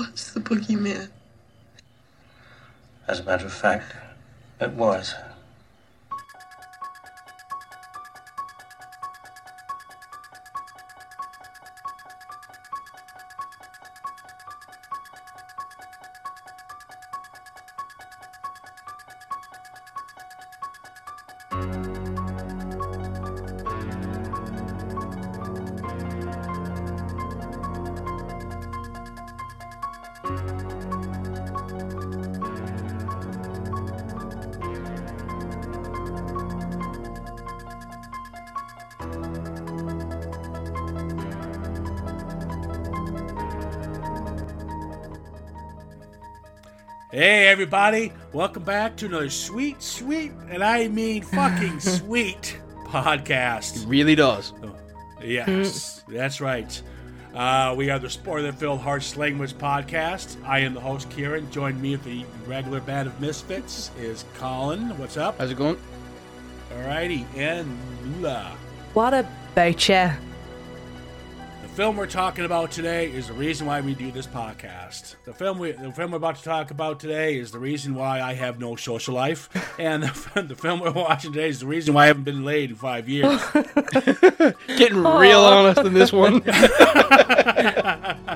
was the boogeyman. As a matter of fact, it was. Everybody. Welcome back to another sweet, sweet, and I mean fucking sweet podcast. It really does. Yes, that's right. Uh, we are the spoiler filled harsh language podcast. I am the host, Kieran. Join me with the regular band of misfits is Colin. What's up? How's it going? All righty. and Lula. What about you? The film we're talking about today is the reason why we do this podcast. The film we, the film we're about to talk about today is the reason why I have no social life, and the, the film we're watching today is the reason why I haven't been laid in five years. Getting real honest in this one. I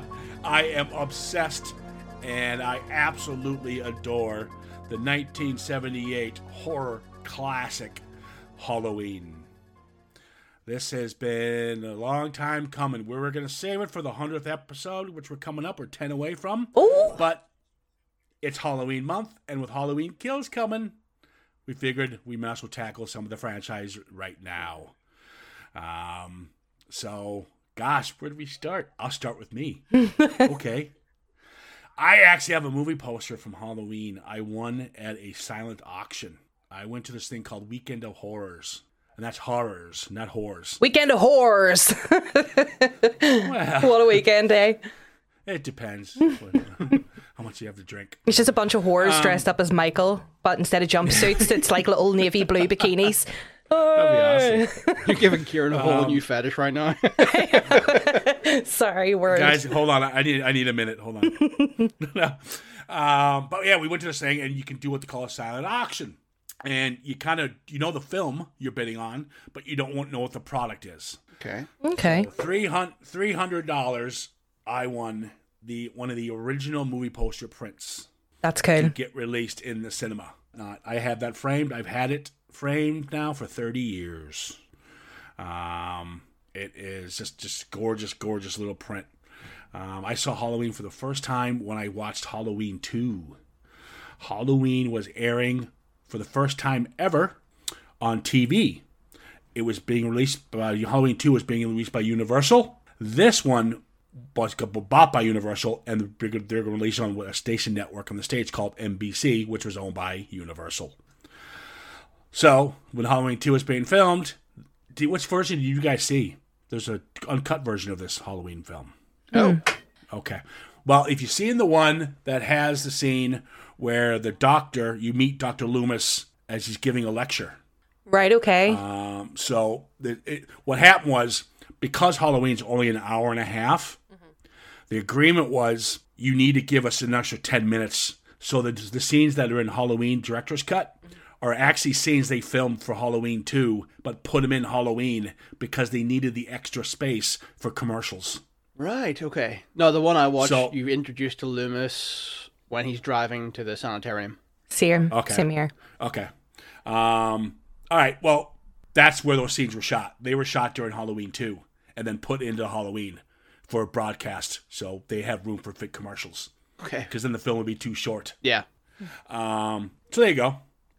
am obsessed, and I absolutely adore the 1978 horror classic Halloween. This has been a long time coming. We were going to save it for the 100th episode, which we're coming up. We're 10 away from. Oh, But it's Halloween month, and with Halloween Kills coming, we figured we might as well tackle some of the franchise right now. Um, so, gosh, where do we start? I'll start with me. okay. I actually have a movie poster from Halloween I won at a silent auction. I went to this thing called Weekend of Horrors. And that's horrors, not whores. weekend of horrors. Well, what a weekend, eh? it depends how much you have to drink. It's just a bunch of Um, whores dressed up as Michael, but instead of jumpsuits, it's like little navy blue bikinis. That'd be awesome. You're giving Kieran a whole Um, new fetish right now. Sorry, words. guys hold on i need i need a minute hold on No. um but yeah we went to this thing and you can do what they call a silent auction and you kind of you know the film you're bidding on but you don't want know what the product is okay. okay. Three hundred dollars i won the one of the original movie poster prints That's to get released in the cinema uh, i have that framed i've had it framed now for 30 years um it is just just gorgeous gorgeous little print um, I saw Halloween for the first time when I watched Halloween 2. Halloween was airing for the first time ever on TV. It was being released by Halloween 2 was being released by Universal. This one was bought by Universal and they're going to release it on a station network on the States called NBC, which was owned by Universal. So, when Halloween 2 was being filmed, which version did you guys see? There's an uncut version of this Halloween film. Oh, hmm. Okay. Well, if you see in the one that has the scene where the doctor, you meet Dr. Loomis as he's giving a lecture. Right, okay. Um, so the, it, what happened was because Halloween's only an hour and a half, the agreement was you need to give us an extra 10 minutes. So the, the scenes that are in Halloween director's cut are actually scenes they filmed for Halloween 2, but put them in Halloween because they needed the extra space for commercials. Right. Okay. No, the one I watched, So- you introduced to Loomis when he's driving to the sanitarium. Same. okay. Same here. Okay. Um, all right. Well, that's where those scenes were shot. They were shot during Halloween too, and then put into Halloween for broadcast, so they have room for fit commercials. Okay. Because then the film would be too short. Yeah. Um, so there you go.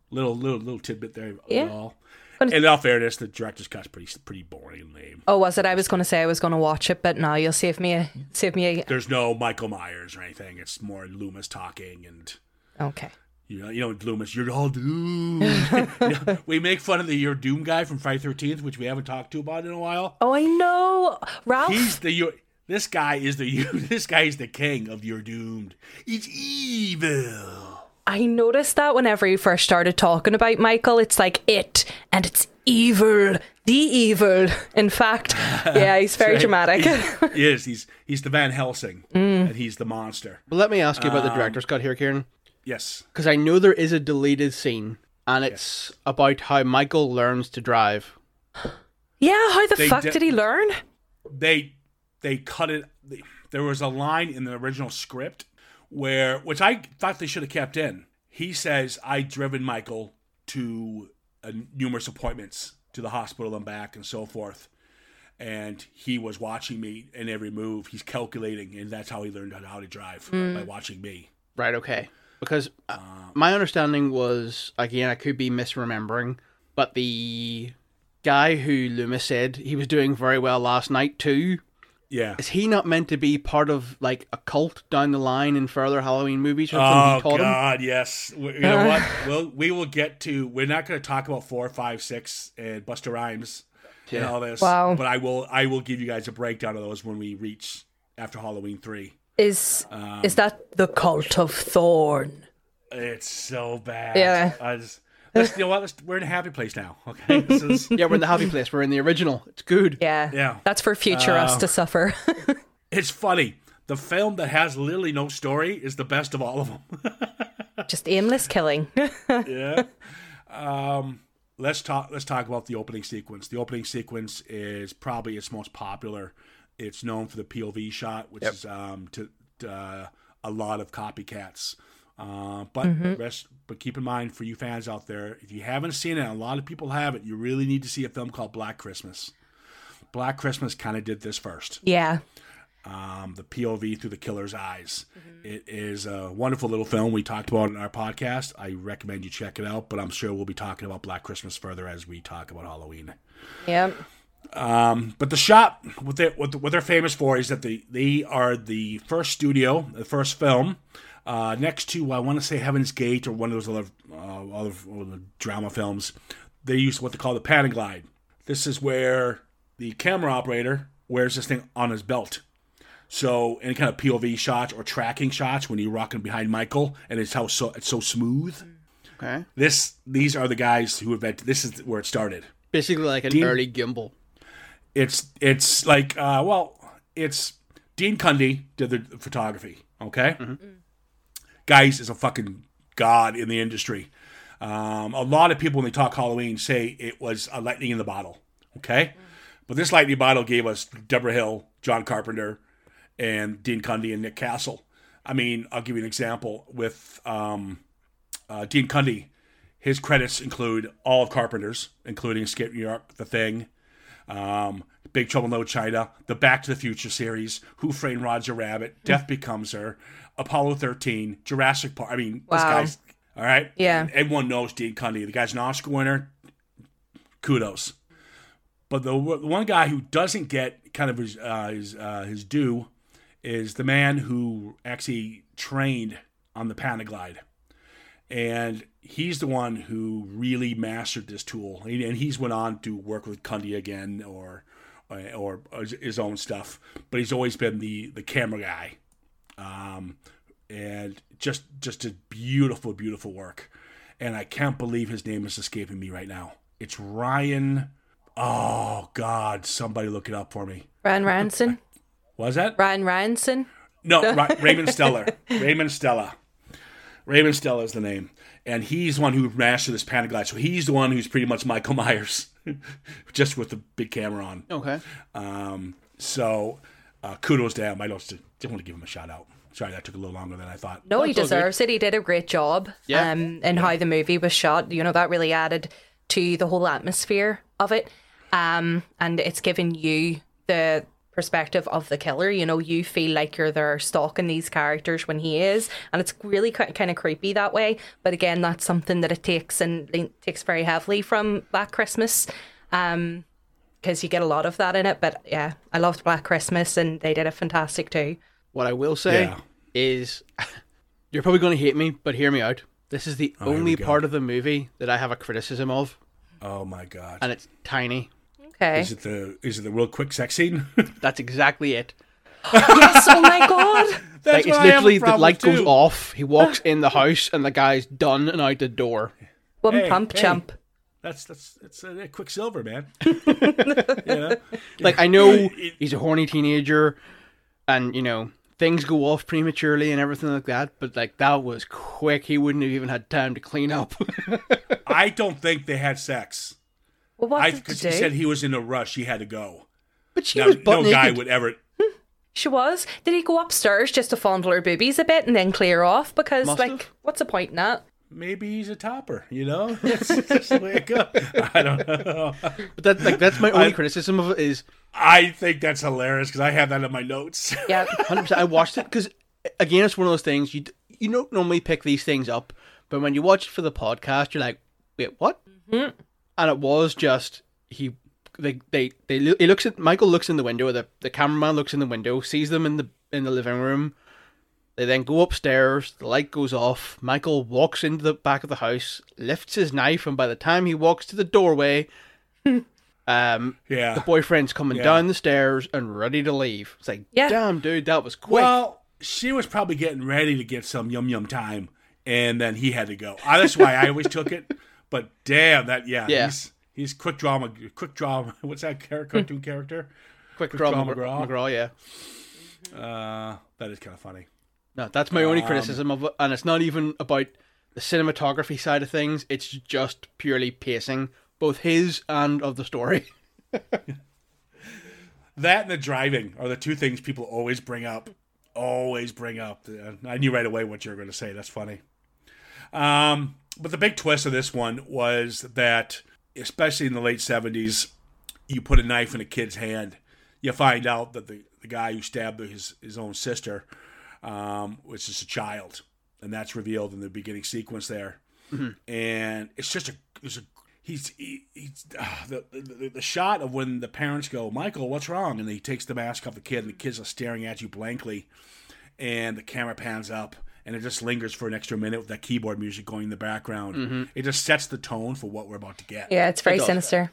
Little little little tidbit there. Yeah. All. And in all fairness, the director's cut's pretty pretty boring and lame. Oh, was it? I was going to say I was going to watch it, but no, you'll save me a save me a. There's no Michael Myers or anything. It's more Loomis talking and. Okay. You know, you know, Loomis, you're all doomed. You know, we make fun of the "You're Doomed" guy from Friday Thirteenth, which we haven't talked to about in a while. Oh, I know, Ralph. He's the you. This guy is the you. This guy is the king of "You're Doomed." It's evil. I noticed that whenever you first started talking about Michael, it's like it and it's evil, the evil. In fact, yeah, he's very Right. dramatic. He's- he is. He's he's the Van Helsing, Mm. and he's the monster. But let me ask you about Um, the director's cut here, Kieran. Yes. Because I know there is a deleted scene, and it's about how Michael learns to drive. yeah, how the They fuck di- did he learn? they they cut it they, there was a line in the original script where which i thought they should have kept in. He says i driven michael to uh, numerous appointments to the hospital and back and so forth. And he was watching me in every move. He's calculating and that's how he learned how to drive by watching me. Right, okay. Because uh, my understanding was, again, I could be misremembering, but the guy who Loomis said he was doing very well last night too, yeah is he not meant to be part of like a cult down the line in further Halloween movies or Oh he taught him? God, yes. We- You know what? We'll we will get to. We're not going to talk about four, five, six, and Busta Rhymes and all this. Wow. But I will. I will give you guys a breakdown of those when we reach after Halloween three. Is Um, is that the cult of Thorn? It's so bad. Yeah. I just, let's, you know what? Let's, we're in a happy place now. Okay. This is, Yeah, we're in the happy place. We're in the original. It's good. Yeah, Yeah. That's for future us to suffer. it's funny. The film that has literally no story is the best of all of them. Just aimless killing. yeah. Um, let's talk. Let's talk about the opening sequence. The opening sequence is probably its most popular. It's known for the POV shot, which is um, to, to uh, a lot of copycats. Uh, but rest, but keep in mind for you fans out there, if you haven't seen it, a lot of people haven't, you really need to see a film called Black Christmas. Black Christmas kind of did this first yeah. um, the POV through the killer's eyes. It is a wonderful little film we talked about in our podcast. I recommend you check it out, but I'm sure we'll be talking about Black Christmas further as we talk about Halloween. Yeah. But the shop, what they're, what what they're famous for is that they, they are the first studio, the first film, uh, next to, I want to say Heaven's Gate or one of those other, uh, other, other drama films. They use what they call the pan and glide. This is where the camera operator wears this thing on his belt. So any kind of POV shots or tracking shots when you're rocking behind Michael, and it's how so it's so smooth. Okay. This these are the guys who invented. This is where it started. Basically like an Dean- early gimbal. It's it's like uh, well, it's Dean Cundy did the photography. Okay, guys is a fucking god in the industry. Um, a lot of people when they talk Halloween say it was a lightning in the bottle. Okay, but this lightning bottle gave us Debra Hill, John Carpenter, and Dean Cundy and Nick Castle. I mean, I'll give you an example with um, uh, Dean Cundy. His credits include all of Carpenter's, including Escape New York, The Thing, um, Big Trouble in Little China, the Back to the Future series, Who Framed Roger Rabbit, Death Becomes Her, Apollo 13, Jurassic Park. I mean, this guy's all right. Yeah. everyone knows Dean Cundy. The guy's an Oscar winner. Kudos. But the, the one guy who doesn't get kind of his uh, his, uh, his due is the man who actually trained on the Panaglide and he's the one who really mastered this tool and and he's went on to work with Cundy again or or, or his own stuff but he's always been the the camera guy um, and just just a beautiful beautiful work and I can't believe his name is escaping me right now it's Ryan oh god somebody look it up for me Ryan Ranson. was that Ryan Ranson. no, Ra- Raymond Stella. Raymond Stella. Raymond Stella is the name. And he's the one who mastered this Panaglide. So he's the one who's pretty much Michael Myers, just with the big camera on. Okay. Um, so uh, kudos to him. I just, just want to give him a shout out. Sorry, that took a little longer than I thought. No, he That's all good. deserves it. He did a great job. Yeah. Um, and how the movie was shot, you know, that really added to the whole atmosphere of it. Um, and it's given you the perspective of the killer. You know, you feel like you're there stalking these characters when he is, and it's really kind of creepy that way. But again, that's something that it takes and it takes very heavily from Black Christmas. Um, because you get a lot of that in it. But yeah, I loved Black Christmas, and they did it fantastic too. What I will say Yeah. is, you're probably going to hate me, but hear me out. This is the Oh, only part of the movie that I have a criticism of, Oh my god. and it's tiny. Okay. Is it the is it the real quick sex scene? That's exactly it. yes. Oh my god. That's like it's what I have a literally the light with, goes off. He walks in the house, and the guy's done and out the door. One Hey, pump hey. chump. That's that's that's uh, a, Quicksilver, man. you know? Like I know he's a horny teenager, and you know things go off prematurely and everything like that. But like that was quick. He wouldn't have even had time to clean up. I don't think they had sex. Well, what I did because you he do? said he was in a rush. He had to go. but she Now, was butt no guy would ever. She was. Did he go upstairs just to fondle her boobies a bit and then clear off? Because, Must like, have. what's the point in that? Maybe he's a topper. You know, that's just the way it goes. I don't know. But that like that's my only I- criticism of it is I think that's hilarious because I have that in my notes. Yeah. hundred percent. I watched it because again, it's one of those things you you don't normally pick these things up, but when you watch it for the podcast, you're like, wait, what? Mm-hmm. And it was just he. They, they, they, he looks at Michael looks in the window. The the cameraman looks in the window, sees them in the in the living room. They then go upstairs. The light goes off. Michael walks into the back of the house, lifts his knife, and by the time he walks to the doorway, um, yeah. the boyfriend's coming Yeah. down the stairs and ready to leave. It's like, Yeah. damn, dude, that was quick. Well, she was probably getting ready to get some yum yum time, and then he had to go. Uh, That's why I always took it. But damn, that yeah, Yeah. he's he's quick drama, quick drama. What's that cartoon character? quick draw, draw McGraw. McGraw. yeah. Uh, that is kind of funny. No, that's my only Um, criticism of it, and it's not even about the cinematography side of things. It's just purely pacing, both his and of the story. That and the driving are the two things people always bring up. Always bring up. Uh, I knew right away what you were going to say. That's funny. Um, but the big twist of this one was that, especially in the late 70s, you put a knife in a kid's hand. You find out that the, the guy who stabbed his, his own sister um, was just a child. And that's revealed in the beginning sequence there. And it's just a, it's a he's he, he's uh, the, the the shot of when the parents go, Michael, what's wrong? And he takes the mask off the kid, and the kids are staring at you blankly, and the camera pans up, and it just lingers for an extra minute with that keyboard music going in the background. It just sets the tone for what we're about to get. Yeah, it's very does. sinister.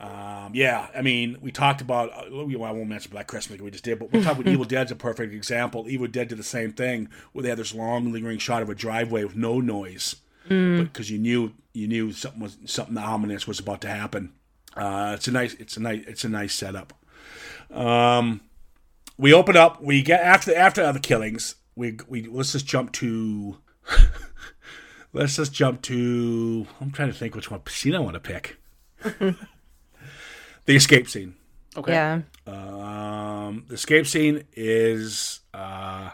Um, yeah, I mean, we talked about. Uh, well, I won't mention Black Christmas like we just did, but we talked about Evil Dead's a perfect example. Evil Dead did the same thing, where they had this long, lingering shot of a driveway with no noise, because you knew you knew something was something ominous was about to happen. Uh, it's a nice, it's a nice, it's a nice setup. Um, we open up. We get after after the killings. We we let's just jump to. let's just jump to. I'm trying to think which one scene I want to pick. the escape scene. Okay. Yeah. Um, the escape scene is. Uh,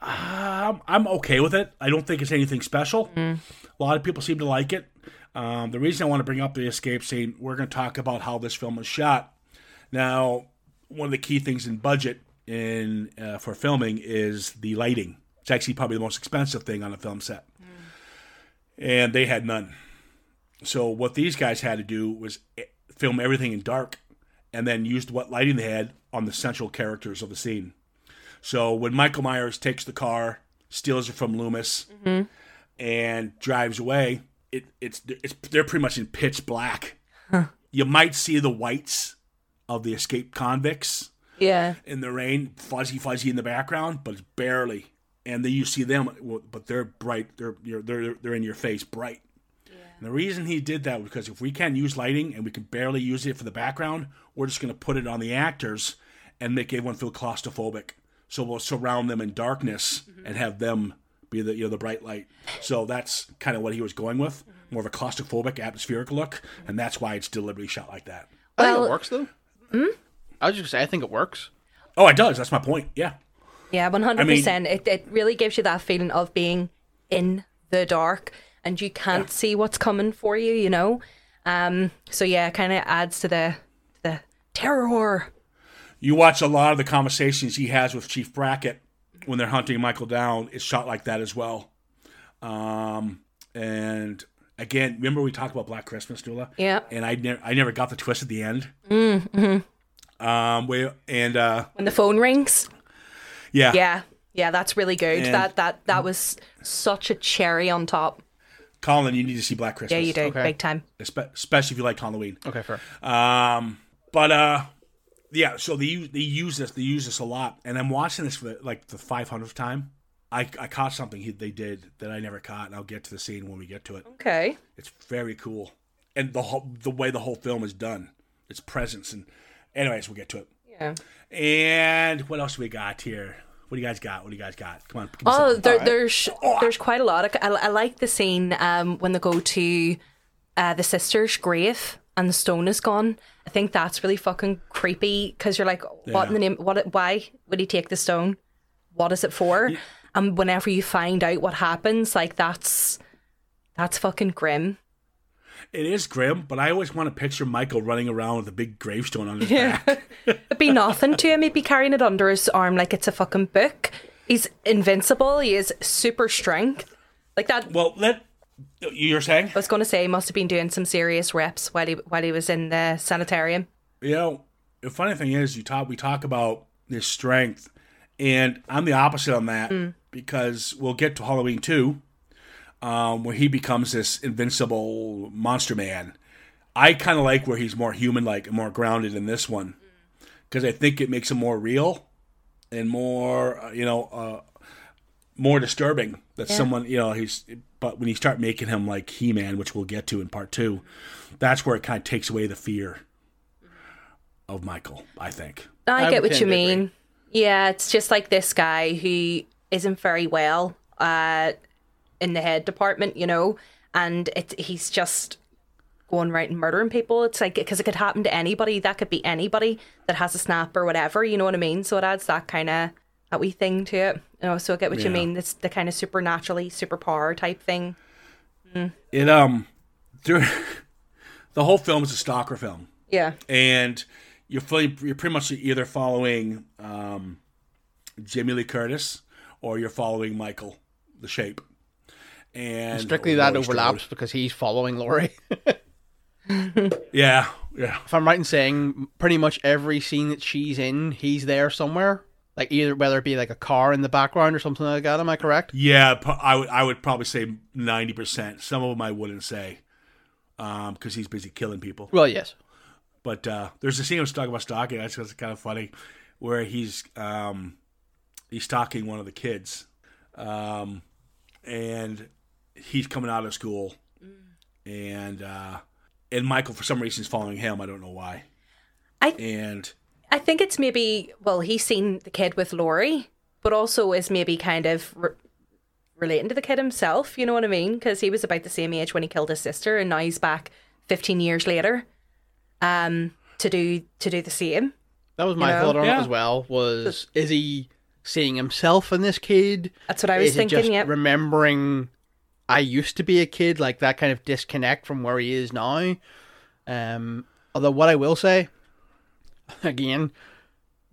I'm, I'm okay with it. I don't think it's anything special. A lot of people seem to like it. Um, the reason I want to bring up the escape scene, we're going to talk about how this film was shot. Now, one of the key things in budget in uh, for filming is the lighting. It's actually probably the most expensive thing on a film set, and they had none. So what these guys had to do was eh, film everything in dark, and then used what lighting they had on the central characters of the scene. So when Michael Myers takes the car, steals it from Loomis, and drives away, it, it's it's they're pretty much in pitch black. You might see the whites of the escaped convicts Yeah. in the rain, fuzzy, fuzzy in the background, but it's barely. And then you see them, but they're bright. They're you're, they're they're in your face, bright. And the reason he did that was because if we can't use lighting and we can barely use it for the background, we're just going to put it on the actors and make everyone feel claustrophobic. So we'll surround them in darkness mm-hmm. and have them be the you know the bright light. So that's kind of what he was going with, mm-hmm. more of a claustrophobic, atmospheric look, and that's why it's deliberately shot like that. I think Well- it works though. Hmm? I was just gonna say I think it works. Oh, it does. That's my point. Yeah. Yeah, one hundred percent. It it really gives you that feeling of being in the dark and you can't see what's coming for you. You know, um. So yeah, it kind of adds to the the terror. You watch a lot of the conversations he has with Chief Brackett when they're hunting Michael down. It's shot like that as well. Um, and again, remember we talked about Black Christmas, Dula? Yeah. And I never, I never got the twist at the end. Mm-hmm. Um, we and uh, When the phone rings, yeah, yeah, yeah, that's really good. And- that that that was such a cherry on top. Colin, you need to see Black Christmas. Yeah, you do Okay. big time. Espe- especially if you like Halloween. Okay, fair. Um, but uh, yeah. So they use they use this they use this a lot, and I'm watching this for the, like the 500th time. I, I caught something he, they did that I never caught, and I'll get to the scene when we get to it. Okay. It's very cool. and the whole the way the whole film is done, its presence, and anyways, we'll get to it. Yeah. And what else we got here? What do you guys got? What do you guys got? Come on. Oh, there, there's there's quite a lot. I, I like the scene um, when they go to uh, the sister's grave and the stone is gone. I think that's really fucking creepy because you're like, what in the name? What? Why would he take the stone? What is it for? And whenever you find out what happens, like that's that's fucking grim. It is grim, but I always want to picture Michael running around with a big gravestone on his back. It'd be nothing to him. He'd be carrying it under his arm like it's a fucking book. He's invincible. He is super strength. Like that. Well, let you're saying, I was going to say he must have been doing some serious reps while he while he was in the sanitarium. you know, the funny thing is, you talk we talk about this strength, and I'm the opposite on that mm. because we'll get to Halloween two, um, where he becomes this invincible monster man. I kind of like where he's more human, like more grounded in this one, because I think it makes him more real and more, uh, you know, uh, more disturbing that someone, you know, he's. But when you start making him like He Man, which we'll get to in part two, that's where it kind of takes away the fear of Michael. I think. I, I get what you tend to agree. mean. Yeah, it's just like this guy who isn't very well uh, in the head department, you know, and it, he's just going right and murdering people. It's like because it could happen to anybody. That could be anybody that has a snap or whatever. You know what I mean? So it adds that kind of that wee thing to it. You know, so I get what you mean. It's the kind of supernaturally superpower type thing. It um, during the whole film is a stalker film, Yeah. and you're fully, you're pretty much either following um, Jamie Lee Curtis or you're following Michael, the Shape. And Strictly that overlaps Strode. because he's following Laurie. Yeah, yeah. if I'm right in saying, pretty much every scene that she's in, he's there somewhere. Like either whether it be like a car in the background or something like that. Am I correct? Yeah, I would I would probably say ninety percent. Some of them I wouldn't say, um, because he's busy killing people. Well, yes. But uh, there's a scene I was talking about stalking. That's kind of funny, where he's um, he's stalking one of the kids, um, and he's coming out of school, and uh, and Michael for some reason is following him. I don't know why. I- and I think it's maybe well, he's seen the kid with Laurie, but also is maybe kind of re- relating to the kid himself. You know what I mean? Because he was about the same age when he killed his sister, and now he's back fifteen years later, um, to do to do the same. That was my know? thought on Yeah. it as well. Was is he seeing himself in this kid? That's what I was is thinking. It just Yep. remembering I used to be a kid, like that kind of disconnect from where he is now. Um, although what I will say, again,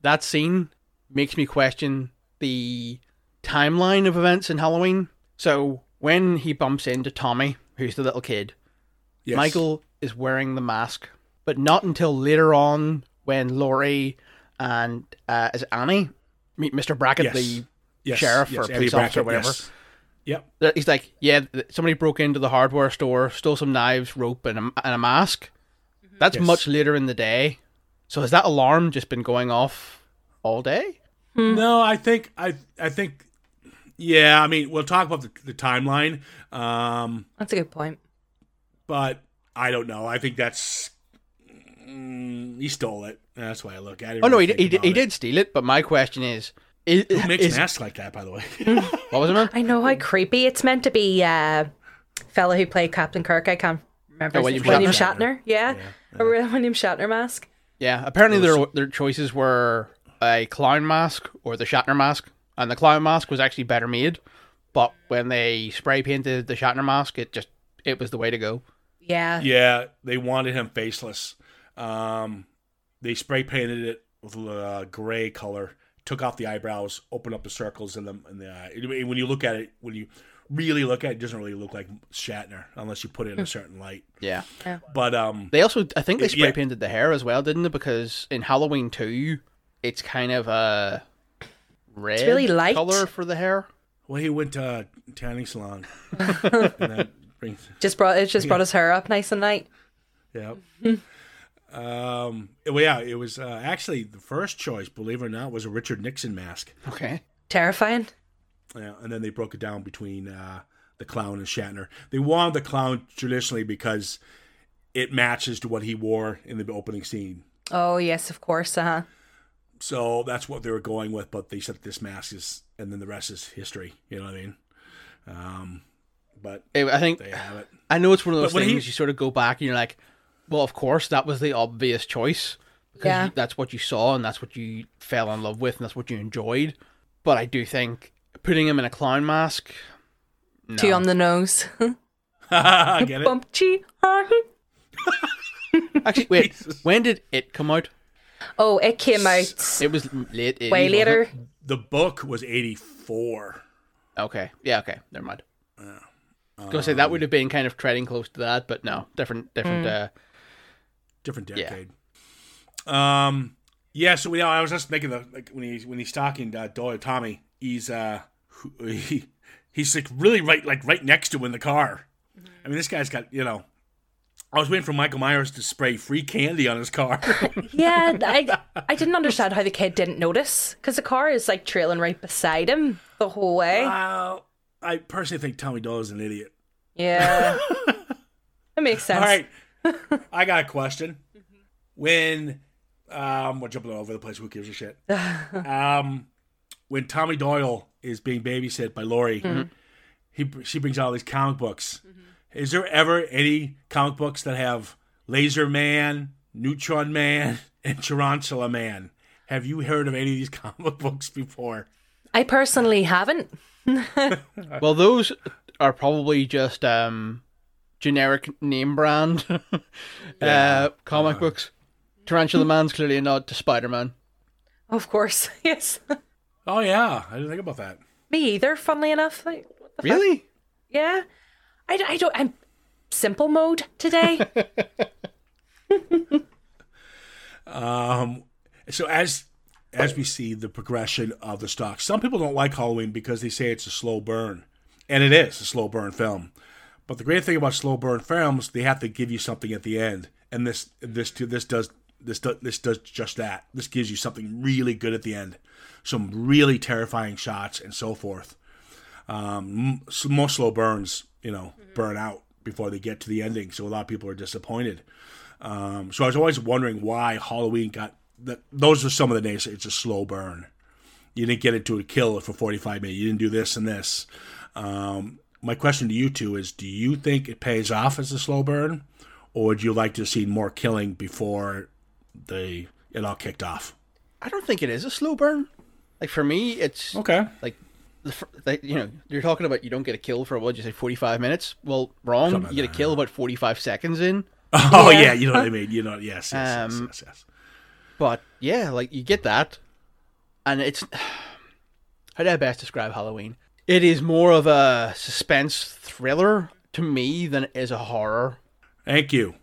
that scene makes me question the timeline of events in Halloween. So when he bumps into Tommy, who's the little kid, yes. Michael is wearing the mask, but not until later on when Laurie and uh, is it Annie meet Mr. Brackett, Yes. the Yes, sheriff or police officer or Brackett, whatever. Yes. Yep. He's like, yeah, somebody broke into the hardware store, stole some knives, rope, and a, and a mask. That's Yes. much later in the day. So has that alarm just been going off all day? No, I think I I think yeah. I mean, we'll talk about the, the timeline, um, That's a good point. but I don't know. I think that's mm, he stole it. That's why I look at it. Oh no, he, he, he did steal it. But my question is, is, Who makes is masks like that? By the way, what was it, man? I know how creepy it's meant to be. Uh, fella who played Captain Kirk. I can't remember. Oh, his- William William Shatner. Shatner. Yeah, a real William Shatner mask. Yeah, apparently their their choices were a clown mask or the Shatner mask, and the clown mask was actually better made. But when they spray painted the Shatner mask, it just it was the way to go. Yeah. yeah, they wanted him faceless. Um, they spray painted it with a gray color, took off the eyebrows, opened up the circles in the in the eye. It- When you look at it, when you really look at it, it doesn't really look like Shatner unless you put it in a certain light. Yeah, But um, they also I think they Yeah. spray painted the hair as well, didn't they? Because in Halloween two, it's kind of a red really light. color for the hair. Well, he went to a tanning salon. and that brings, Just brought it. Just brought his hair up nice and light. yeah. Um, well, yeah, it was uh, actually the first choice, believe it or not, was a Richard Nixon mask. Okay, Terrifying. Yeah, and then they broke it down between uh, the clown and Shatner. They wanted the clown traditionally because it matches to what he wore in the opening scene. Oh yes, of course. Uh huh. So that's what they were going with, but they said this mask is, and then the rest is history. You know what I mean? Um, but It- I think they have it. I know it's one of those But things he- you sort of go back and you're like, well, of course that was the obvious choice because Yeah. you- that's what you saw and that's what you fell in love with and that's what you enjoyed. But I do think putting him in a clown mask, no. Two on the nose. Get it. Actually, wait, when did it come out? Oh, it came out It was late. 80s, way later. it? The book was eighty four. Okay, yeah, okay, never mind. I was gonna say that would have been kind of treading close to that, but no, different, different. Uh, different Yeah. decade. Um, yeah. So we, I was just making the like when he's when he's talking uh, Doyle Tommy, he's uh he he's like really right like right next to him in the car. I mean, this guy's got you know. I was waiting for Michael Myers to spray free candy on his car. Yeah, I I didn't understand how the kid didn't notice because the car is like trailing right beside him the whole way. well, I personally think Tommy Doyle is an idiot. Yeah, that makes sense. All right, I got a question. When um, we're jumping all over the place. Who gives a shit? um, when Tommy Doyle is being babysit by Laurie, he she brings out all these comic books. Is there ever any comic books that have Laser Man, Neutron Man, and Tarantula Man? Have you heard of any of these comic books before? I personally haven't. well, those are probably just um, generic name brand uh, comic books. Tarantula Man's clearly a nod to Spider Man. Of course, yes. Oh yeah, I didn't think about that. Me either. Funnily enough, like what the fuck? Really? Yeah, I, I don't. I'm simple mode today. Um, so as as we see the progression of the stock, some people don't like Halloween because they say it's a slow burn, and it is a slow burn film. But the great thing about slow burn films, they have to give you something at the end, and this this this does this does this does just that. This gives you something really good at the end, some really terrifying shots and so forth. Um, most slow burns, you know, burn out before they get to the ending, so a lot of people are disappointed. Um, so I was always wondering why Halloween got that. Those are some of the days it's a slow burn. You didn't get into a kill for 45 minutes. You didn't do this and this. Um, my question to you two is: Do you think it pays off as a slow burn, or would you like to see more killing before they it all kicked off? I don't think it is a slow burn. Like for me, it's Okay. like the, you know you're talking about you don't get a kill for what you say 45 minutes. Well, wrong. Something you get a kill about 45 seconds in. Oh Yeah. yeah, you know what I mean. You know, yes, yes, yes, Um, yes, yes. But yeah, like you get that, and it's how do I best describe Halloween? It is more of a suspense thriller to me than it is a horror. Thank you.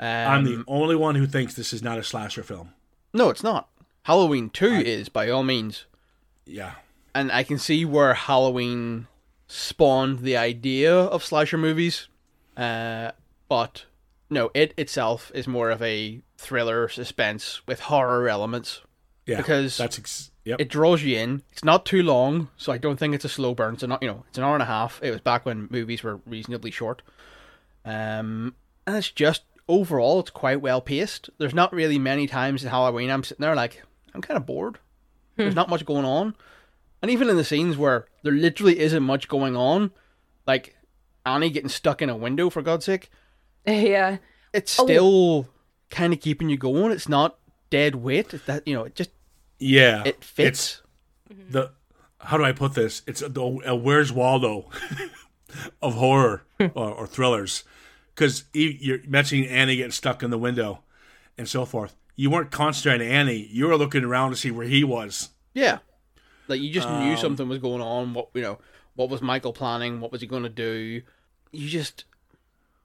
Um, I'm the only one who thinks this is not a slasher film. no, it's not. Halloween Two is by all means, Yeah. and I can see where Halloween spawned the idea of slasher movies, uh, but no, it itself is more of a thriller suspense with horror elements. Yeah. Because that's ex- yep. it draws you in. It's not too long, so I don't think it's a slow burn. It's not, you know, it's an hour and a half. It was back when movies were reasonably short. Um, and it's just overall, it's quite well paced. There's not really many times in Halloween I'm sitting there like I'm kind of bored. There's not much going on, and even in the scenes where there literally isn't much going on, like Annie getting stuck in a window for God's sake, yeah. it's Oh. still kind of keeping you going. It's not dead weight. It's that you know, it just yeah. it fits. the how do I put this? It's a, a Where's Waldo of horror or, or thrillers, because you're mentioning Annie getting stuck in the window and so forth. You weren't concentrating on Annie. You were looking around to see where he was. Yeah. Like you just Um, knew something was going on. What you know, what was Michael planning? What was he going to do? You just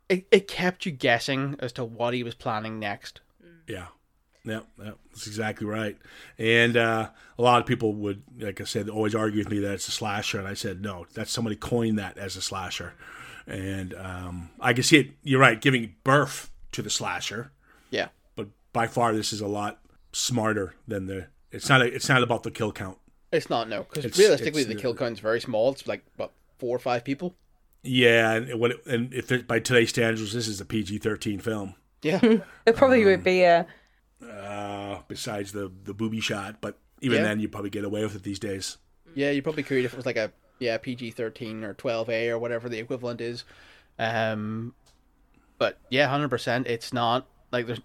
it, it kept you guessing as to what he was planning next. Yeah. Yeah, yeah, that's exactly right. And uh, a lot of people would, like I said, always argue with me that it's a slasher, and I said no, that's somebody coined that as a slasher, and um, I can see it. You're right, giving birth to the slasher, Yeah. but by far this is a lot smarter than the. It's not. A, it's not about the kill count. It's not no, because It's- realistically it's the the- kill count's very small. It's like what four or five people. Yeah, and what? It, and if it, by today's standards, this is a PG-13 film. Yeah. It probably would be a. uh, besides the the booby shot. But even Yeah. then, you probably get away with it these days. Yeah, you probably could if it was like a yeah PG thirteen or twelve A or whatever the equivalent is. Um, but yeah, hundred percent. It's not like there's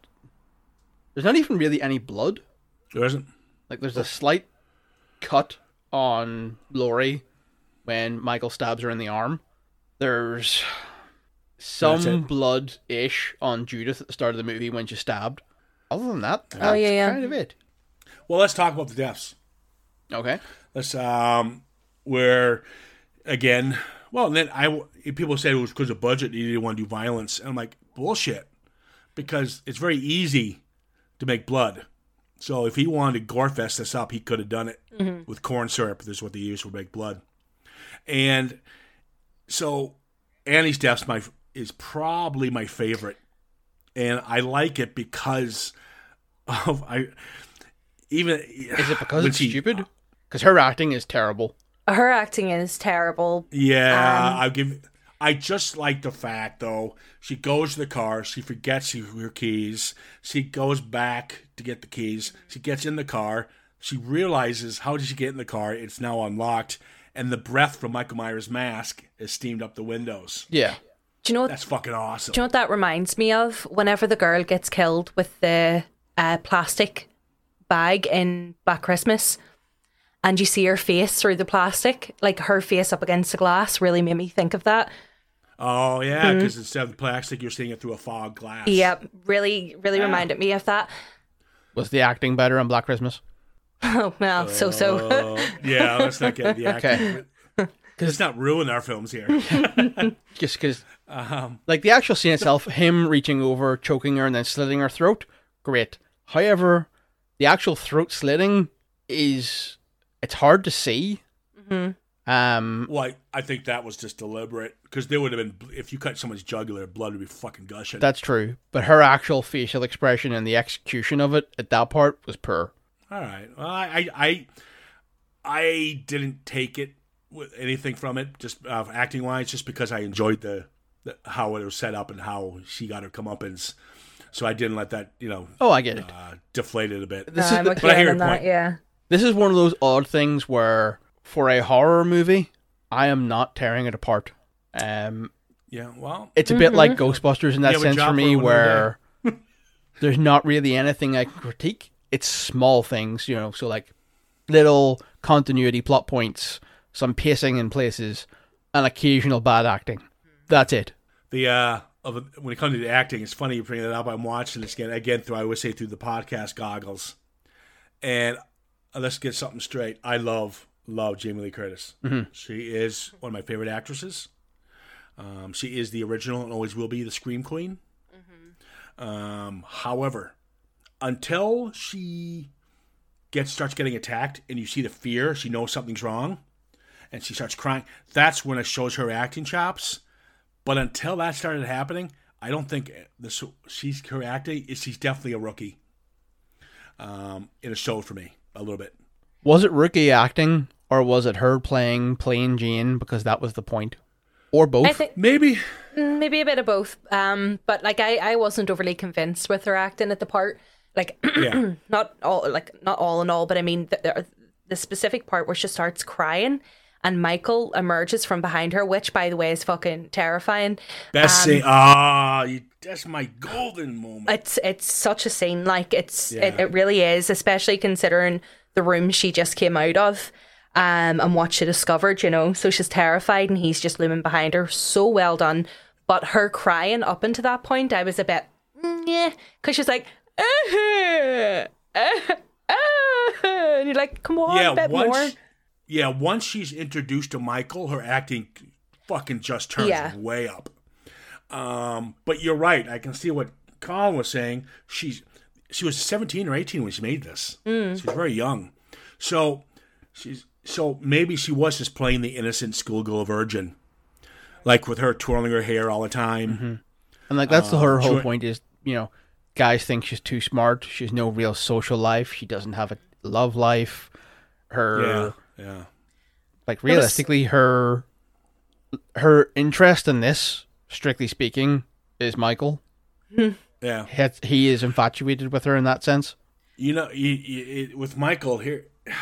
there's not even really any blood. There isn't. Like there's a slight cut on Laurie when Michael stabs her in the arm. There's some blood ish on Judith at the start of the movie when she's stabbed. Other than that, Oh, yeah, yeah. kind of it. Well, let's talk about the deaths. Okay. Let's um, where again. Well, then I people said it was because of budget. You didn't want to do violence, and I'm like bullshit, because it's very easy to make blood. So if he wanted to gore fest this up, he could have done it with corn syrup. This is what they use for make blood, and so Annie's death's my is probably my favorite, and I like it because of I even Is it because it's she- stupid? Because her acting is terrible. Her acting is terrible. Yeah, Um, I'll give. I just like the fact though. She goes to the car. She forgets her keys. She goes back to get the keys. She gets in the car. She realizes how did she get in the car? It's now unlocked, and the breath from Michael Myers' mask is steamed up the windows. Yeah. Do you know what? That's fucking awesome. Do you know what that reminds me of? Whenever the girl gets killed with the uh, plastic bag in Black Christmas, and you see her face through the plastic, like her face up against the glass, really made me think of that. Oh yeah, because instead of plastic, you're seeing it through a fog glass. Yep, really, really reminded me of that. Was the acting better on Black Christmas? Oh well, so so. Oh, yeah, let's not get the acting. Okay. Let's not ruin our films here. Just because, Um, like the actual scene itself, him reaching over, choking her, and then slitting her throat, great. However, the actual throat slitting is it's hard to see. Um, Well, I, I think that was just deliberate because there would have been if you cut someone's jugular, blood would be fucking gushing. that's true, but her actual facial expression and the execution of it at that part was poor. All right. Well, I I I, I didn't take it with anything from it, just uh, acting wise, just because I enjoyed the, the how it was set up and how she got her comeuppance. So I didn't let that you know Oh, I get it. uh, deflate it a bit. This I'm is the, with but I you hear your that, point. yeah. this is one of those odd things where for a horror movie, I am not tearing it apart. Um, Yeah. Well, it's a bit like Ghostbusters in that Yeah, sense for me, where there's not really anything I can critique. It's small things, you know, so like little continuity plot points, some pacing in places, and occasional bad acting. That's it. the uh of when it comes to the acting, it's funny you bring that up. I'm watching this again again through I always say through the podcast goggles, and uh, let's get something straight. I love love Jamie Lee Curtis. She is one of my favorite actresses. Um, she is the original and always will be the Scream Queen. Um, however, until she gets starts getting attacked and you see the fear, she knows something's wrong, and she starts crying. That's when it shows her acting chops. But until that started happening, I don't think this she's her acting. She's definitely a rookie. Um, and it showed for me a little bit. Was it rookie acting, or was it her playing plain Jane because that was the point? Or both? I think Maybe maybe a bit of both. Um, but like I, I wasn't overly convinced with her acting at the part. Like yeah. not all, like not all in all, but I mean the, the, the specific part where she starts crying and Michael emerges from behind her, which by the way is fucking terrifying. Best scene. Ah, you that's my golden moment. It's it's such a scene. Like it's it, Yeah. it really is, especially considering the room she just came out of. Um, and what she discovered, you know, so she's terrified, and he's just looming behind her. So well done, but her crying up until that point, I was a bit, mm, yeah, because she's like, "Uh-huh, uh-huh, uh-huh," and you're like, come on, yeah, a bit once more. Yeah, once she's introduced to Michael, her acting fucking just turns Yeah. way up. Um, but you're right. I can see what Colin was saying. She's she was 17 or 18 when she made this. Mm. She's very young. So she's so maybe she was just playing the innocent schoolgirl virgin, like with her twirling her hair all the time. And like that's the her whole sure. point is, you know, guys think she's too smart. She's no real social life. She doesn't have a love life. Her Yeah, yeah. like was- realistically her her interest in this, strictly speaking, is Michael. Yeah. he- he is infatuated with her in that sense. You know, you, you, it, with Michael here.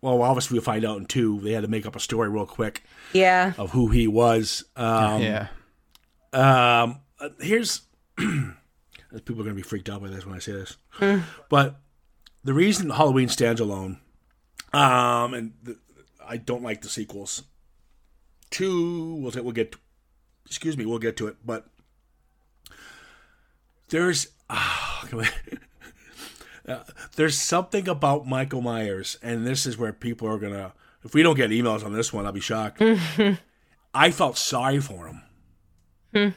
Well, obviously, we'll find out in two. They had to make up a story real quick Yeah. of who he was. Um, yeah. Um, here's people are going to be freaked out by this when I say this, but the reason Halloween stands alone, um, and the, I don't like the sequels. Two, we'll we'll get, excuse me, we'll get to it, but there's ah, on. Uh, there's something about Michael Myers, and this is where people are gonna. If we don't get emails on this one, I'll be shocked. I felt sorry for him.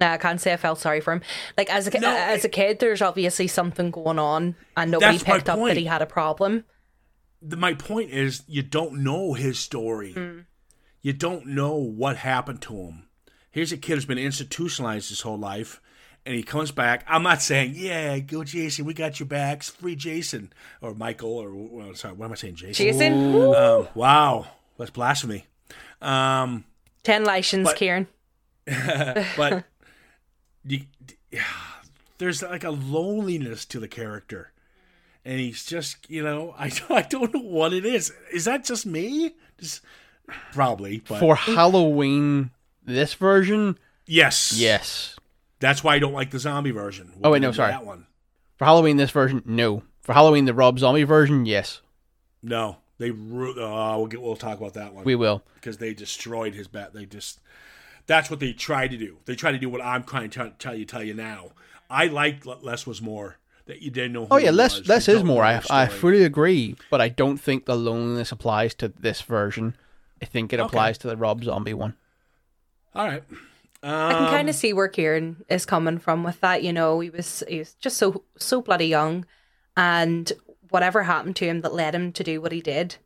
No, I can't say I felt sorry for him. Like as a No, as a kid, there's obviously something going on, and nobody picked up that he had a problem. The, my point is you don't know his story. You don't know what happened to him. Here's a kid who's been institutionalized his whole life, and he comes back. I'm not saying, yeah, go Jason, we got your backs, free Jason or Michael or well, sorry, what am I saying, Jason? Jason, Um, wow, that's blasphemy. Um, ten license, but- Kieran. but you, there's like a loneliness to the character, and he's just you know I I don't know what it is. Is that just me? Just, probably, but For Halloween, this version, yes, yes. That's why I don't like the zombie version. Oh, wait, no, sorry. that one. For Halloween, this version, no. For Halloween, the Rob Zombie version, yes. No, they. ru- Uh, we'll get. We'll talk about that one We will. because they destroyed his bat. They just. That's what they tried to do. They tried to do what I'm trying to tell- you. Tell you now. I liked Le- less was more. That you didn't know. Who Oh yeah, less was. less is more. I his I fully agree, but I don't think the loneliness applies to this version. I think it applies to the Rob Zombie one. All right. I can kind of see where Kieran is coming from with that. You know, he was he was just so so bloody young, and whatever happened to him that led him to do what he did.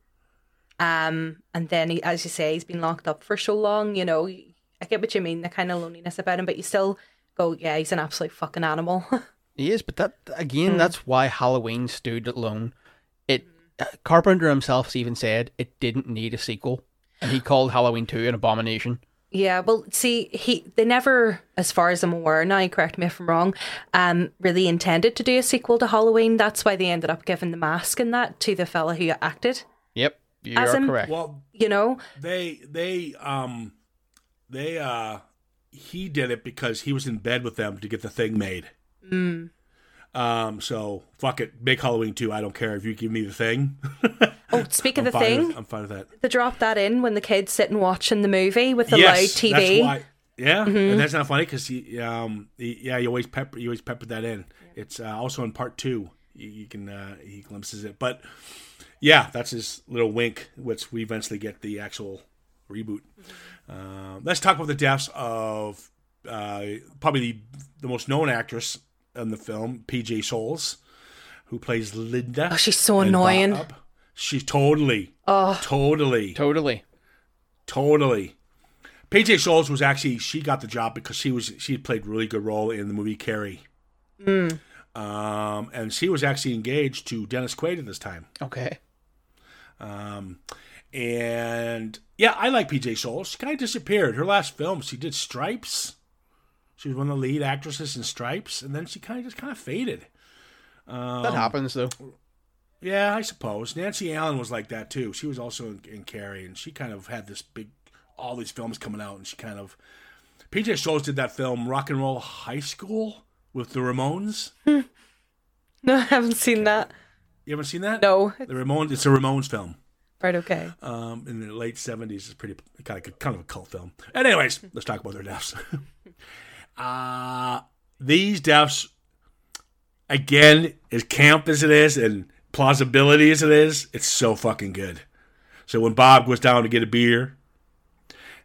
Um, and then he, as you say, he's been locked up for so long. You know, I get what you mean, the kind of loneliness about him, but you still go, yeah, he's an absolute fucking animal. He is, but that again, that's why Halloween stood alone. It uh, Carpenter himself even said it didn't need a sequel, and he called Halloween two an abomination. Yeah, well, see, he they never, as far as I'm aware now, correct me if I'm wrong, um, really intended to do a sequel to Halloween. That's why they ended up giving the mask and that to the fella who acted. Yep, you As are in- correct. Well, You know, they they um they uh he did it because he was in bed with them to get the thing made. Mm. Um. So fuck it. Make Halloween two. I don't care if you give me the thing. oh, speak of the thing, With, I'm fine with that. they drop that in when the kids sitting watching the movie with the yes, loud TV. That's why. Yeah, Mm-hmm. and that's not funny because he, um, he, yeah, you always pepper, you always pepper that in. It's uh, also in part two. You, you can uh, he glimpses it, but yeah, that's his little wink, which we eventually get the actual reboot. Uh, let's talk about the deaths of uh, probably the, the most known actress in the film, PJ Soles, who plays Linda. Oh, she's so annoying. Bob. She's totally, Oh, totally, totally. Totally. PJ Soles was actually she got the job because she was she played a really good role in the movie Carrie. Um, and she was actually engaged to Dennis Quaid at this time. Okay. Um, and yeah, I like PJ Soles. She kind of disappeared. Her last film, she did Stripes. She was one of the lead actresses in Stripes, and then she kind of just kind of faded. that happens though. Yeah, I suppose Nancy Allen was like that too. She was also in, in Carrie, and she kind of had this big, all these films coming out, and she kind of. PJ Soles did that film Rock and Roll High School with the Ramones. no, I haven't seen that. You haven't seen that? No, The Ramones. It's a Ramones film. right, okay. Um, in the late seventies, it's pretty kind of kind of a cult film. And anyways, let's talk about their deaths. uh these deaths, again, as camp as it is and plausibility as it is, it's so fucking good. So when Bob goes down to get a beer,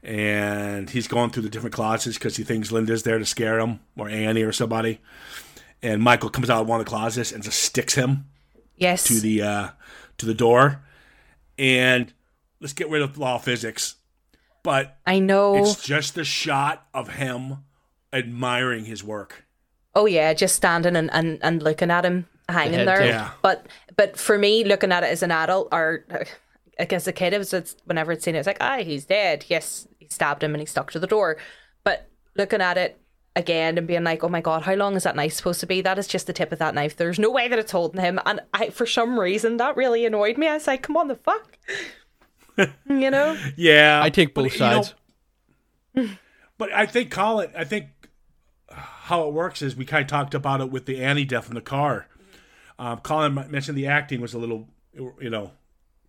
and he's going through the different closets because he thinks Linda's there to scare him or Annie or somebody, and Michael comes out of one of the closets and just sticks him Yes. to the uh, to the door, and let's get rid of law of physics. But I know. it's just the shot of him admiring his work. Oh yeah, just standing and, and, and looking at him hanging head there. Yeah. But but for me, looking at it as an adult or like as a kid, it was it's, whenever it's seen it, it's like, ah, he's dead. Yes, he stabbed him and he stuck to the door. But looking at it again and being like, oh my god, how long is that knife supposed to be? That is just the tip of that knife. There's no way that it's holding him. And I, for some reason, that really annoyed me. I was like, come on, the fuck, you know? Yeah, I take but, both you know, sides. but I think Colin, I think how it works is we kind of talked about it with the Annie death in the car. Um, Colin mentioned the acting was a little, you know,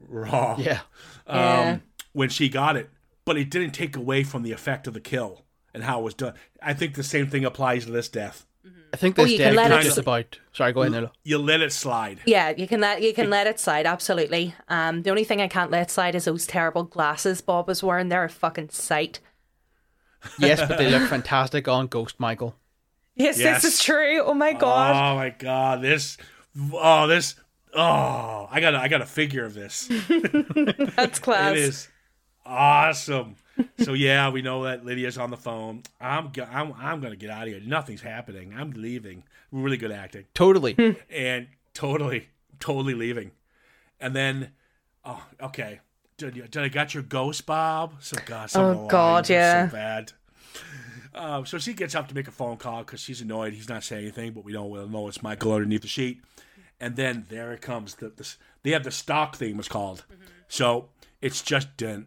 raw. Yeah. um, Yeah. when she got it, but it didn't take away from the effect of the kill and how it was done. I think the same thing applies to this death. I think Oh, this you can death let is it just s- about. Sorry, go ahead, Nilla. You let it slide. Yeah, you can let you can let it slide. Absolutely. Um, the only thing I can't let slide is those terrible glasses Bob was wearing. They're a fucking sight. Yes, but they look fantastic on Ghost Michael. Yes, Yes. this is true. Oh my god. Oh my god, this, oh this, oh I got, a, I got a figure of this. That's class. It is awesome. so yeah, we know that Linda's on the phone. I'm, go- I'm, I'm gonna get out of here. Nothing's happening. I'm leaving. Really good acting, Totally. and totally, totally leaving. And then, oh, okay. Did, did I got your ghost, Bob? So God, some Oh, God, yeah. so bad. Um, so she gets up to make a phone call because she's annoyed. He's not saying anything, but we don't we'll know it's Michael underneath the sheet. And then there it comes. The, the they have the stock theme was called. So it's just dun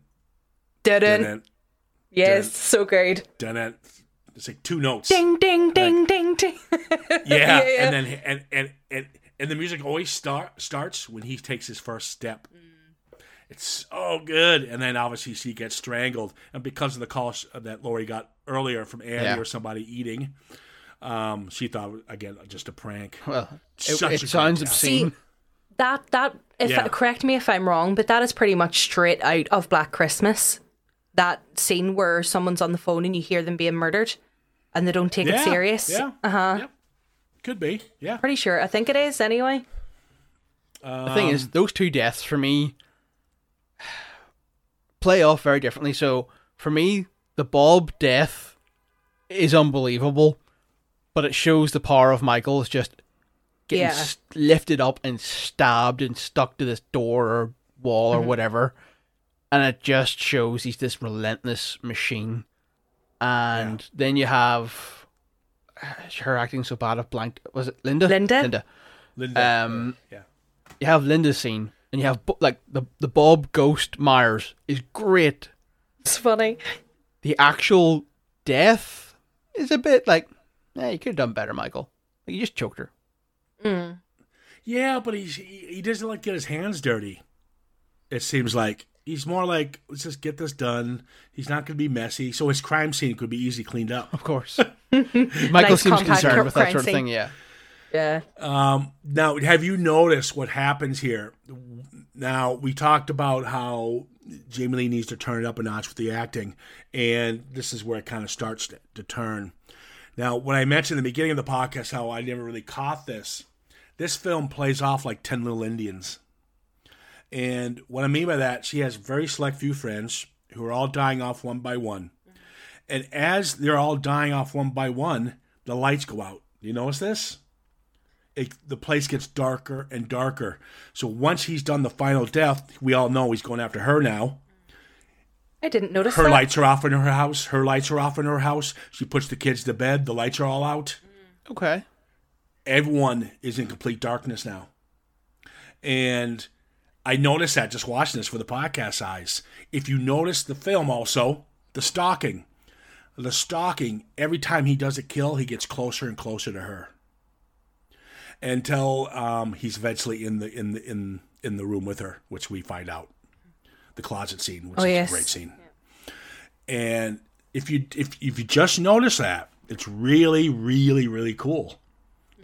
Didn't. dun Yes, Dun. so great. dun dun. It's like two notes. Ding ding ding ding ding. Yeah, Yeah, yeah. and then and and and and the music always start starts when he takes his first step. It's so good, and then obviously she gets strangled, and because of the call sh- that Laurie got earlier from Annie Yeah. or somebody eating, um, she thought again just a prank. Well, Such it, it great sounds job. obscene. That that if Yeah. correct me if I'm wrong, but that is pretty much straight out of Black Christmas. That scene where someone's on the phone and you hear them being murdered, and they don't take Yeah, it serious. Yeah, Uh huh. Yep. Could be. Yeah. Pretty sure. I think it is anyway. The thing is, those two deaths for me play off very differently. So for me, the Bob death is unbelievable, but it shows the power of Michael is just getting Yeah. s- lifted up and stabbed and stuck to this door or wall or whatever, and it just shows he's this relentless machine. And then you have her acting so bad of blank. Was it Linda? Linda? Linda. Linda. Um, yeah. you have Linda's scene, and you have like the the Bob Ghost Myers is great. It's funny. The actual death is a bit like, yeah, you could have done better, Michael. Like, you just choked her. Mm. Yeah, but he's he, he doesn't like get his hands dirty. It seems like he's more like let's just get this done. He's not going to be messy, so his crime scene could be easily cleaned up. Of course, Michael Nice seems compact concerned with that crime sort of scene. thing. Yeah, Yeah. Um, now, have you noticed what happens here? Now, we talked about how Jamie Lee needs to turn it up a notch with the acting, and this is where it kind of starts to, to turn. Now, when I mentioned in the beginning of the podcast how I never really caught this, this film plays off like 10 Little Indians. And what I mean by that, she has very select few friends who are all dying off one by one. And as they're all dying off one by one, the lights go out. You notice this? It, the place gets darker and darker. So once he's done the final death, we all know he's going after her now. I didn't notice Her that. lights are off in her house. Her lights are off in her house. She puts the kids to bed. The lights are all out. okay. Everyone is in complete darkness now. And I noticed that just watching this for the podcast eyes. If you notice the film also, the stalking. The stalking, every time he does a kill, he gets closer and closer to her. Until um, he's eventually in the in the in in the room with her, which we find out. The closet scene, which Oh, is yes. a great scene. And if you if if you just notice that, it's really, really, really cool.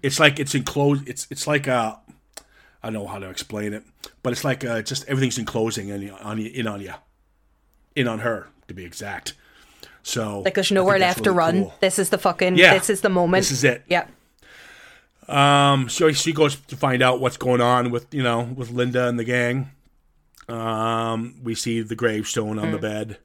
It's like it's enclosed. It's it's like a I don't know how to explain it, but it's like uh, just everything's enclosing in on you, in on you, in on her to be exact. So Like there's nowhere think that's left to run. cool. This is the fucking. Yeah. This is the moment. This is it. Yeah. Um, so she goes to find out what's going on with you know with Linda and the gang. Um, we see the gravestone on the Mm. bed.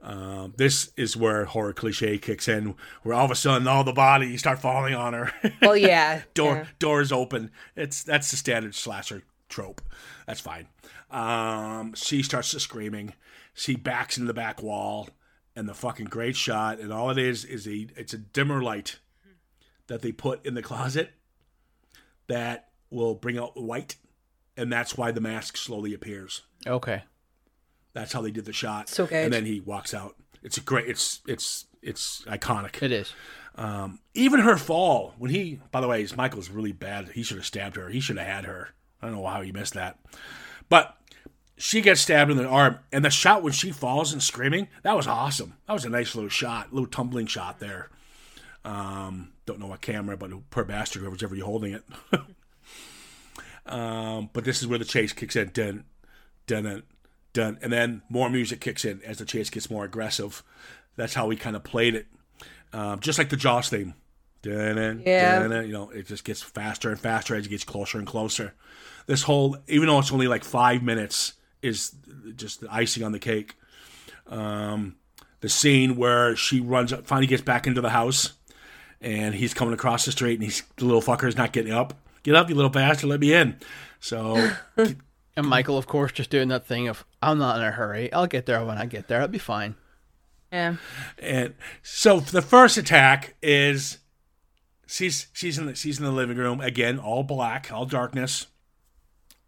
Um, this is where horror cliche kicks in, where all of a sudden all the bodies start falling on her. Well, yeah. door yeah. doors open. It's that's the standard slasher trope. That's fine. Um, she starts to screaming. She backs into the back wall, and the fucking great shot, and all it is is a it's a dimmer light that they put in the closet that will bring out the white, and that's why the mask slowly appears. Okay. That's how they did the shot. So good. And then he walks out. It's a great. It's it's it's iconic. It is. Um, even her fall when he. By the way, his Michael's really bad. He should have stabbed her. He should have had her. I don't know how he missed that, but she gets stabbed in the arm, and the shot when she falls and screaming that was awesome. That was a nice little shot, little tumbling shot there. Um, don't know what camera, but per bastard whichever you're holding it. um, but this is where the chase kicks in. Dun, dun, dun, dun, and then more music kicks in as the chase gets more aggressive. That's how we kind of played it, um, just like the Jaws theme. Dun, Yeah. dun, dun, you know, it just gets faster and faster as it gets closer and closer. This whole, even though it's only like five minutes, is just the icing on the cake. Um, the scene where she runs up, finally gets back into the house, and he's coming across the street, and he's the little fucker is not getting up. Get up, you little bastard! Let me in. So And Michael, of course, just doing that thing of, I'm not in a hurry. I'll get there when I get there. I'll be fine. Yeah. And so the first attack is she's she's in the she's in the living room again, all black, all darkness.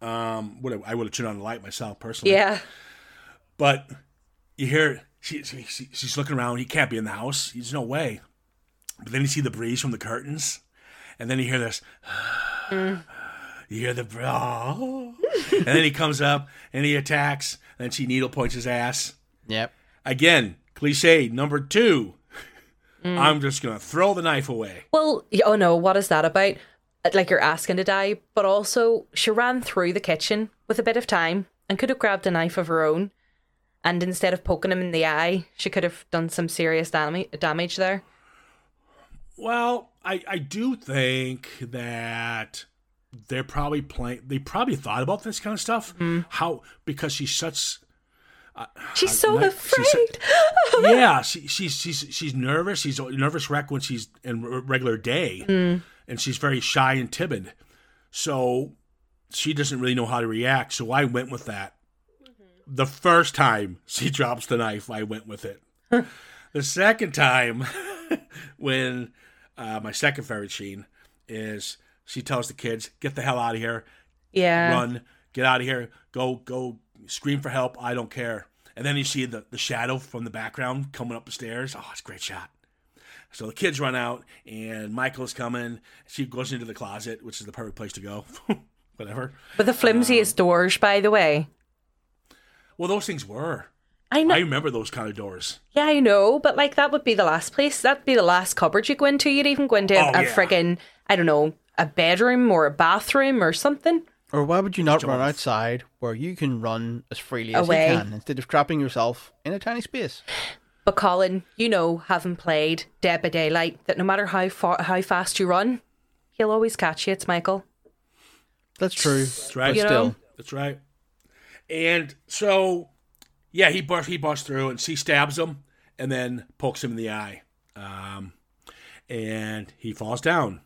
Um, would I would have turned on the light myself personally. Yeah. But you hear she, she, she she's looking around. He can't be in the house. There's no way. But then you see the breeze from the curtains, and then you hear this. Mm. You hear the oh. and then he comes up and he attacks. And then she needle points his ass Yep. again, cliche number two. Mm. I'm just gonna throw the knife away. Well, oh no, what is that about? Like you're asking to die, but also she ran through the kitchen with a bit of time and could have grabbed a knife of her own. And instead of poking him in the eye, she could have done some serious dam- damage there. Well, I I do think that they're probably playing. They probably thought about this kind of stuff. Mm-hmm. How because she's such. Uh, she's uh, so like, she's afraid. yeah, she, she's she's she's nervous. She's a nervous wreck when she's in r- regular day, mm. and she's very shy and timid. So she doesn't really know how to react. So I went with that. Mm-hmm. The first time she drops the knife, I went with it. the second time, when uh, my second favorite scene is she tells the kids, "Get the hell out of here! yeah. run, get out of here, go, go, scream for help. I don't care. And then you see the, the shadow from the background coming up the stairs. Oh, it's a great shot. So the kids run out, and Michael's coming. She goes into the closet, which is the perfect place to go. Whatever. With the flimsiest doors, by the way. Well, those things were. I know. I remember those kind of doors. yeah, I know, but like that would be the last place. That'd be the last cupboard you go into. You'd even go into Oh, a yeah. friggin', I don't know, a bedroom or a bathroom or something. Or why would you not run outside where you can run as freely as Away. you can instead of trapping yourself in a tiny space? But Colin, you know, having played Dead by Daylight, that no matter how far, how fast you run, he'll always catch you. It's Michael. That's true. That's right. But You know? still, That's right. And so, yeah, he busts he busts through and she stabs him and then pokes him in the eye, um, and he falls down.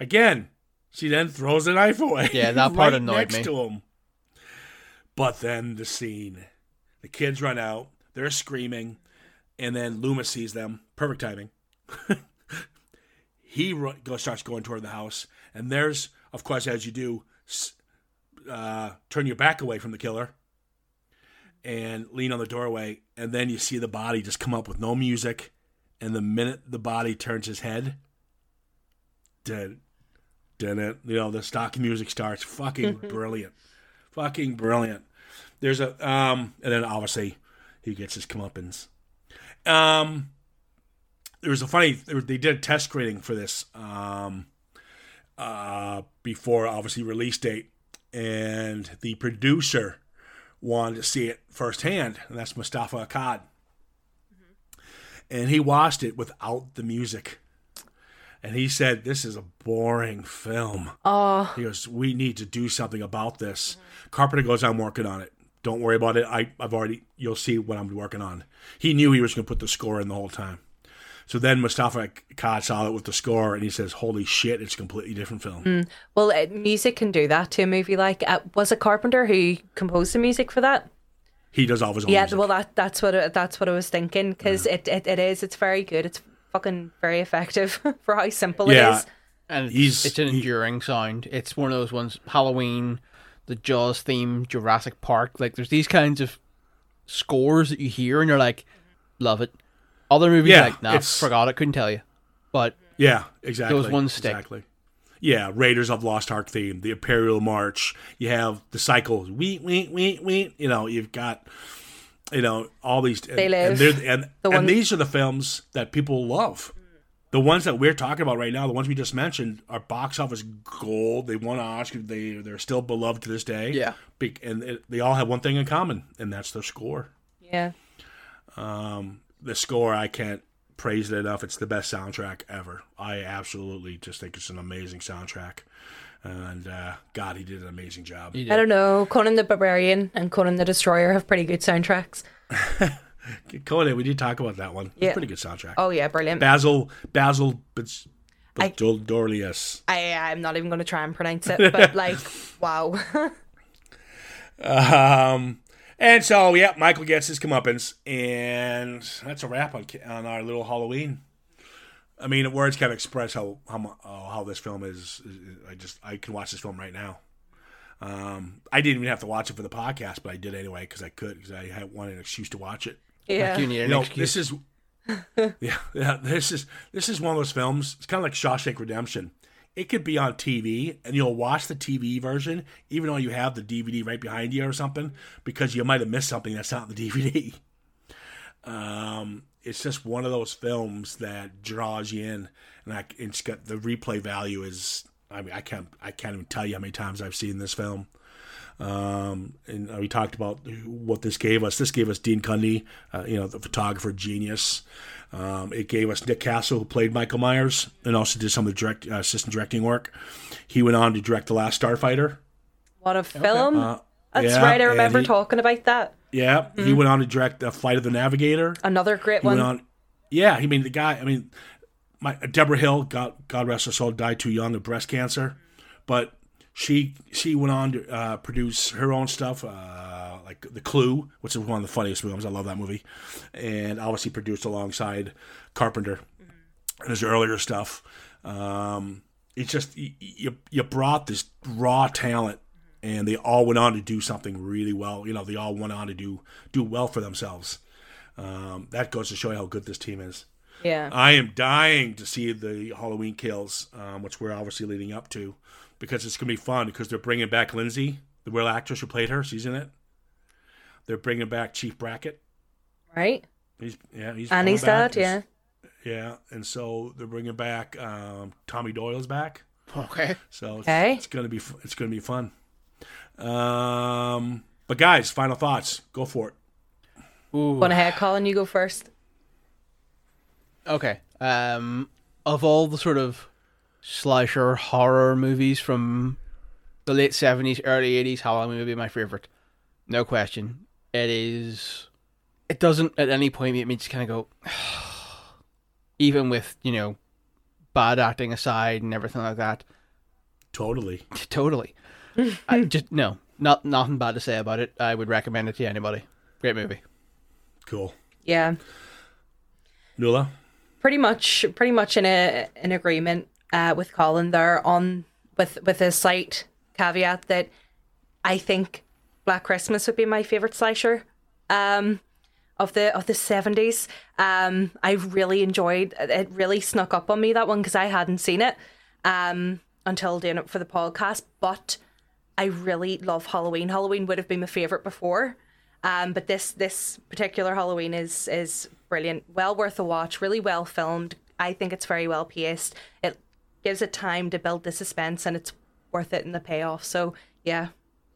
Again, she then throws the knife away. Yeah, that part right annoyed next me. To him. But then the scene, the kids run out, they're screaming, and then Loomis sees them. Perfect timing. he ru- go, starts going toward the house, and there's, of course, as you do, uh, turn your back away from the killer and lean on the doorway, and then you see the body just come up with no music, and the minute the body turns his head, dead, dead it, you know, the stock music starts. Fucking brilliant, fucking brilliant. There's a um, and then obviously he gets his comeuppance. Um, there was a funny. They did a test screening for this. Um, uh, before obviously release date, and the producer wanted to see it firsthand, and that's Moustapha Akkad. And he watched it without the music. And he said, This is a boring film. Oh, He goes, We need to do something about this. Carpenter goes, I'm working on it. Don't worry about it. I, I've already, you'll see what I'm working on. He knew he was going to put the score in the whole time. So then Moustapha Akkad saw it with the score and he says, Holy shit, it's a completely different film. well, uh, music can do that to a movie. Like, uh, was it Carpenter who composed the music for that? He does all of his own Yeah, music. well, that that's what it, that's what I was thinking because it, it, it is. It's very good. It's fucking very effective for how simple Yeah. it is. and it's, He's- it's an he- enduring sound. It's one of those ones. Halloween, the Jaws theme, Jurassic Park. Like there's these kinds of scores that you hear and you're like, love it. Other movies, Yeah, like, nah, it's- forgot it, couldn't tell you. But Yeah, exactly. Those ones stick. Exactly. Yeah, Raiders of Lost Ark theme, the Imperial March. You have the cycles, weet, weet, weet, weet. You know, you've got, you know, all these. And, They live. And, they're- and, The and these are the films that people love. The ones that we're talking about right now, the ones we just mentioned, are box office gold. They won an Oscar. They they're still beloved to this day. Yeah. And they all have one thing in common, and that's their score. Yeah. Um, The score, I can't praise it enough. It's the best soundtrack ever. I absolutely just think it's an amazing soundtrack. And uh, God, he did an amazing job. I don't know. Conan the Barbarian and Conan the Destroyer have pretty good soundtracks. Conan, we did talk about that one. It's Yeah. a pretty good soundtrack. Oh yeah, brilliant. Basil, Basil, but I- Dorlius. I I'm not even going to try and pronounce it, but like, wow. Um, and so, yeah, Michael gets his comeuppance, and that's a wrap on on our little Halloween. I mean, words can't express how how uh, how this film is, I just I can watch this film right now. Um, I didn't even have to watch it for the podcast, but I did anyway because I could because I had wanted an excuse to watch it. yeah. You need an You know, excuse. this is yeah, yeah. This is this is one of those films. It's kind of like Shawshank Redemption. It could be on TV, and you'll watch the TV version, even though you have the DVD right behind you or something, because you might have missed something that's not in the DVD. Um, it's just one of those films that draws you in, and I, it's got the replay value is. I mean, I can't I can't even tell you how many times I've seen this film. Um, and uh, we talked about what this gave us. This gave us Dean Cundey, uh, you know, the photographer genius. Um, it gave us Nick Castle, who played Michael Myers, and also did some of the direct uh, assistant directing work. He went on to direct The Last Starfighter. What a film. Uh, That's yeah, right. I remember he- talking about that. Yeah, he went on to direct The Flight of the Navigator. Another great He one. went on. Yeah, I mean the guy. I mean, my Debra Hill, God, God rest her soul, died too young of breast cancer, but she she went on to uh, produce her own stuff, uh, like The Clue, which is one of the funniest films. I love that movie, and obviously produced alongside Carpenter and his earlier stuff. Um, it's just you, you you brought this raw talent, and they all went on to do something really well. You know, they all went on to do do well for themselves. Um, that goes to show you how good this team is. yeah. I am dying to see the Halloween kills, um, which we're obviously leading up to, because it's gonna be fun. Because they're bringing back Lindsay, the real actress who played her. She's in it. They're bringing back Chief Brackett. right. He's yeah, he's and he's back. dad. Yeah. yeah, and so they're bringing back um, Tommy Doyle's back. Okay. So it's, Okay. it's gonna be it's gonna be fun. Um, but guys, final thoughts. Go for it. Ooh. Go ahead, Colin. You go first. Okay. Um, of all the sort of slasher horror movies from the late seventies, early eighties, Halloween would be my favorite. No question. It is. It doesn't at any point make me just kind of go. Even with you know, bad acting aside and everything like that, Totally. totally. I just no, not nothing bad to say about it. I would recommend it to anybody. Great movie. Cool. Yeah. Nula. pretty much pretty much in a in agreement uh, with Colin there on with with a slight caveat that I think Black Christmas would be my favorite slasher um, of the of the seventies. Um, I really enjoyed it. Really snuck up on me that one because I hadn't seen it um, until doing it for the podcast. But I really love Halloween. Halloween would have been my favorite before. Um, but this this particular Halloween is is brilliant, well worth a watch, really well filmed. I think it's very well paced. It gives it time to build the suspense, and it's worth it in the payoff. So yeah,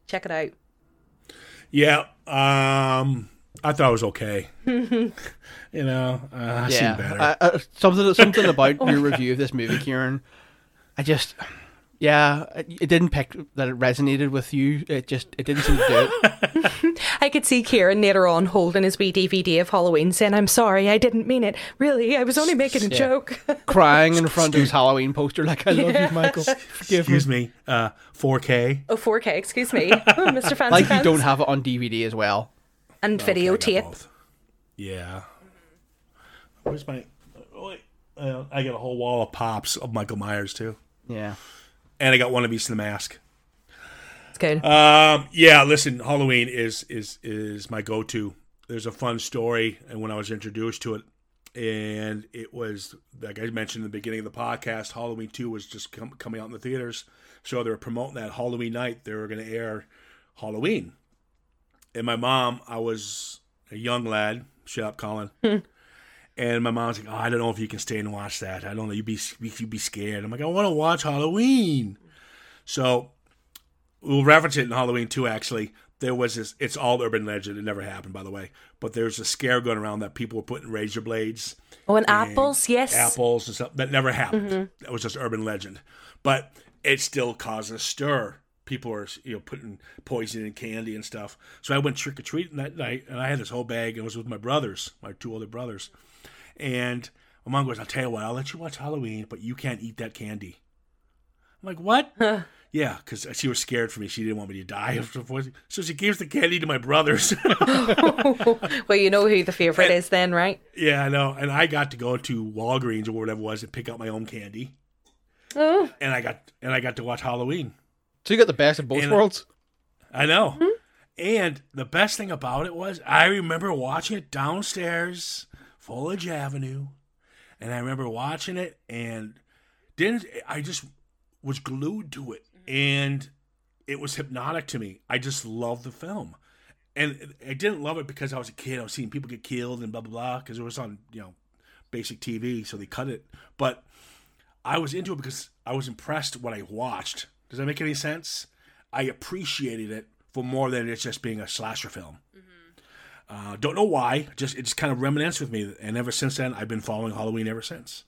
check it out. Yeah. Um, I thought it was okay. you know, uh, I seen yeah, better. uh, uh, something something about your review of this movie, Kieran. I just, yeah, it didn't pick that it resonated with you. It just, it didn't seem to do it. I could see Kieran later on holding his wee DVD of Halloween, saying, "I'm sorry, I didn't mean it. Really, I was only making a Yeah. joke." Crying in front of his Halloween poster, like I love you, Michael. Forgive me. Excuse me. Uh, 4K. oh, 4K, excuse me, Mr. Fancy Like you don't have it on DVD as well. and Okay, videotape. both. Yeah. Where's my? Oh. Uh, I got a whole wall of pops of Michael Myers too, Yeah. And I got one of Beast in the Mask. It's good. Um, yeah, listen, Halloween is is is my go-to. There's a fun story, and when I was introduced to it, and it was like I mentioned in the beginning of the podcast, Halloween Two was just com- coming out in the theaters, so they were promoting that Halloween night. They were going to air Halloween, and my mom, I was a young lad. Shut up, Colin. And my mom's like, "Oh, I don't know if you can stay and watch that. I don't know. You'd be you'd be scared." I'm like, "I want to watch Halloween." So we'll reference it in Halloween too. Actually, there was this. It's all urban legend. It never happened, by the way. But there's a scare going around that people were putting razor blades, oh, and apples, yes. apples, and stuff. That never happened. Mm-hmm. That was just urban legend. But it still caused a stir. People were, you know, putting poison in candy and stuff. So I went trick or treating that night, and I had this whole bag. And it was with my brothers, my two older brothers. And my mom goes, "I'll tell you what. I'll let you watch Halloween, but you can't eat that candy." I'm like, "What?" Yeah, because she was scared for me. She didn't want me to die. So she gives the candy to my brothers. Well, you know who the favorite is then, right? yeah, I know. And I got to go to Walgreens or whatever it was and pick out my own candy. Oh, And I got and I got to watch Halloween. So you got the best of both And- worlds. I know. Hmm? And the best thing about it was I remember watching it downstairs, Foliage Avenue, and I remember watching it and didn't I just was glued to it mm-hmm. and it was hypnotic to me. I just loved the film. And I didn't love it because I was a kid. I was seeing people get killed and blah blah blah because it was on, you know, basic TV, so they cut it. But I was into it because I was impressed what I watched. Does that make any sense? I appreciated it for more than it's just being a slasher film. Mm-hmm. Uh, don't know why. Just it just kind of reminisced with me, and ever since then, I've been following Halloween ever since.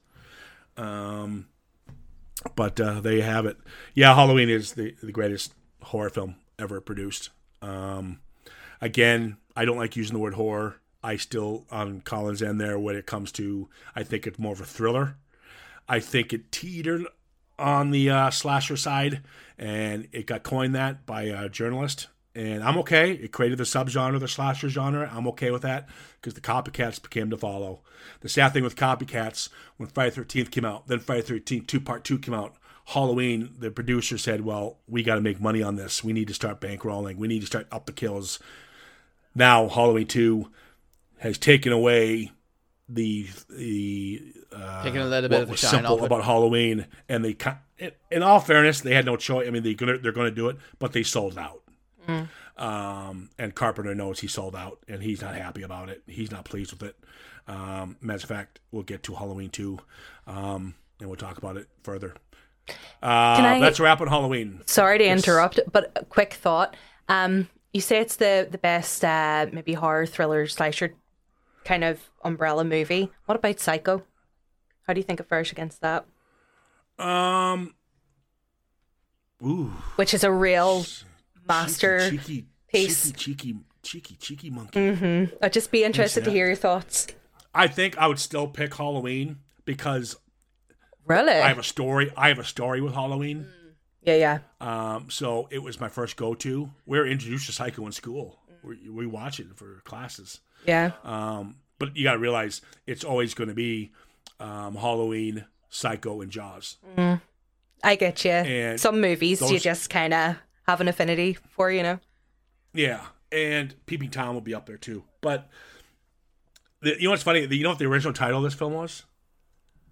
Um, but uh, there you have it. Yeah, Halloween is the the greatest horror film ever produced. Um, again, I don't like using the word horror. I still on Colin's end there when it comes to. I think it's more of a thriller. I think it teetered on the uh, slasher side, and it got coined that by a journalist. And I'm okay. It created the subgenre, the slasher genre. I'm okay with that because the copycats became to follow. The sad thing with copycats, when Friday Thirteenth came out, then Friday Thirteenth Two Part Two came out. Halloween, the producer said, "Well, we got to make money on this. We need to start bankrolling. We need to start up the kills." Now Halloween Two has taken away the the uh, Taking a little bit of the shine simple off it. about Halloween, and they in- in all fairness, they had no choice. I mean, they gonna they're going to do it, but they sold out. Um, and Carpenter knows he sold out, and he's not happy about it. He's not pleased with it. Um, matter of fact, we'll get to Halloween two, um, and we'll talk about it further. Uh, I- a wrap on Halloween. sorry to interrupt, but a quick thought. Um, you say it's the the best uh, maybe horror thriller slasher kind of umbrella movie. What about Psycho? How do you think it fares against that? Um, ooh, Which is a real master. cheeky, cheeky, piece. cheeky, cheeky, cheeky, cheeky monkey. I'd just be interested to hear your thoughts. I think I would still pick Halloween because Really? I have a story. I have a story with Halloween. yeah, yeah. Um, so it was my first go-to. We were introduced to Psycho in school. We, we watch it for classes. Yeah. Um, but you got to realize it's always going to be um, Halloween, Psycho, and Jaws. I get you. And Some movies you just kind of have an affinity for, you know? Yeah, and Peeping Tom will be up there too. But the, you know what's funny? You know what the original title of this film was?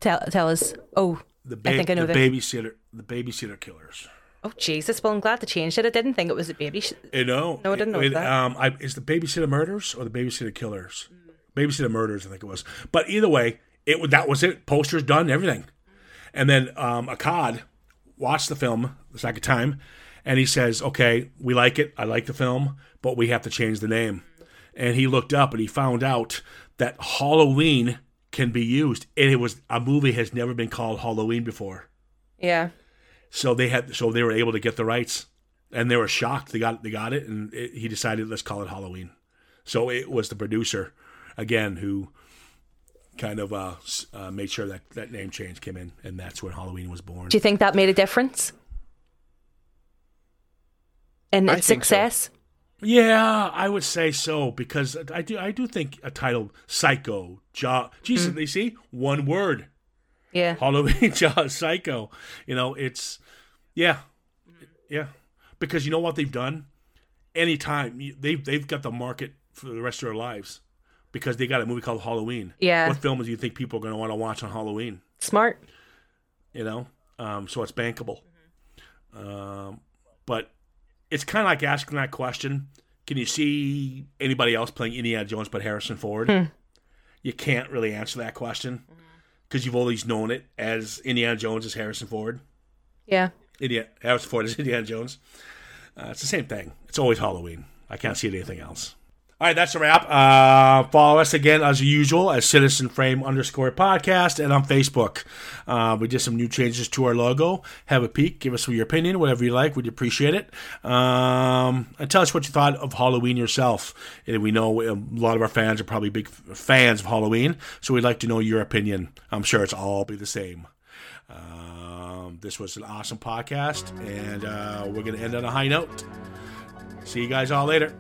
Tell, tell us. Oh, The, I think I know the this. babysitter, the babysitter killers. oh, Jesus. Well, I'm glad they changed it. I didn't think it was a baby. Sh- You know, No, I didn't know it, that. Um, I, is the babysitter murders or the babysitter killers? Babysitter murders, I think it was. But either way, it that was it. Posters done, everything. And then um, Akkad watched the film the second time, and he says, "Okay, we like it. I like the film, but we have to change the name." And he looked up and he found out that Halloween can be used. And it was a movie has never been called Halloween before. yeah. So they had, so they were able to get the rights, and they were shocked. They got, they got it, and it, he decided let's call it Halloween. So it was the producer, again, who kind of uh, uh, made sure that that name change came in, and that's when Halloween was born. Do you think that made a difference in I its think so. success? Yeah, I would say so because I do. I do think a title, Psycho, Jaw. Jesus, they see one word, Yeah. Halloween, Jaw, Psycho. You know, it's yeah, yeah. Because you know what they've done. Anytime you- they've they've got the market for the rest of their lives because they got a movie called Halloween. Yeah. What films do you think people are going to want to watch on Halloween? Smart. you know um, so it's bankable um, but it's kind of like asking that question can you see anybody else playing indiana jones but harrison ford? You can't really answer that question because you've always known it as indiana jones as harrison ford. Yeah. indiana harrison ford as indiana jones. Uh, it's the same thing. It's always halloween. I can't see it anything else all right, that's a wrap. Uh, follow us again as usual as Citizen Frame underscore podcast and on Facebook. Uh, we did some new changes to our logo. Have a peek, give us your opinion, whatever you like. We'd appreciate it. Um, and tell us what you thought of Halloween yourself. And we know a lot of our fans are probably big fans of Halloween, so we'd like to know your opinion. I'm sure it's all be the same. Um, this was an awesome podcast, and uh, we're going to end on a high note. See you guys all later.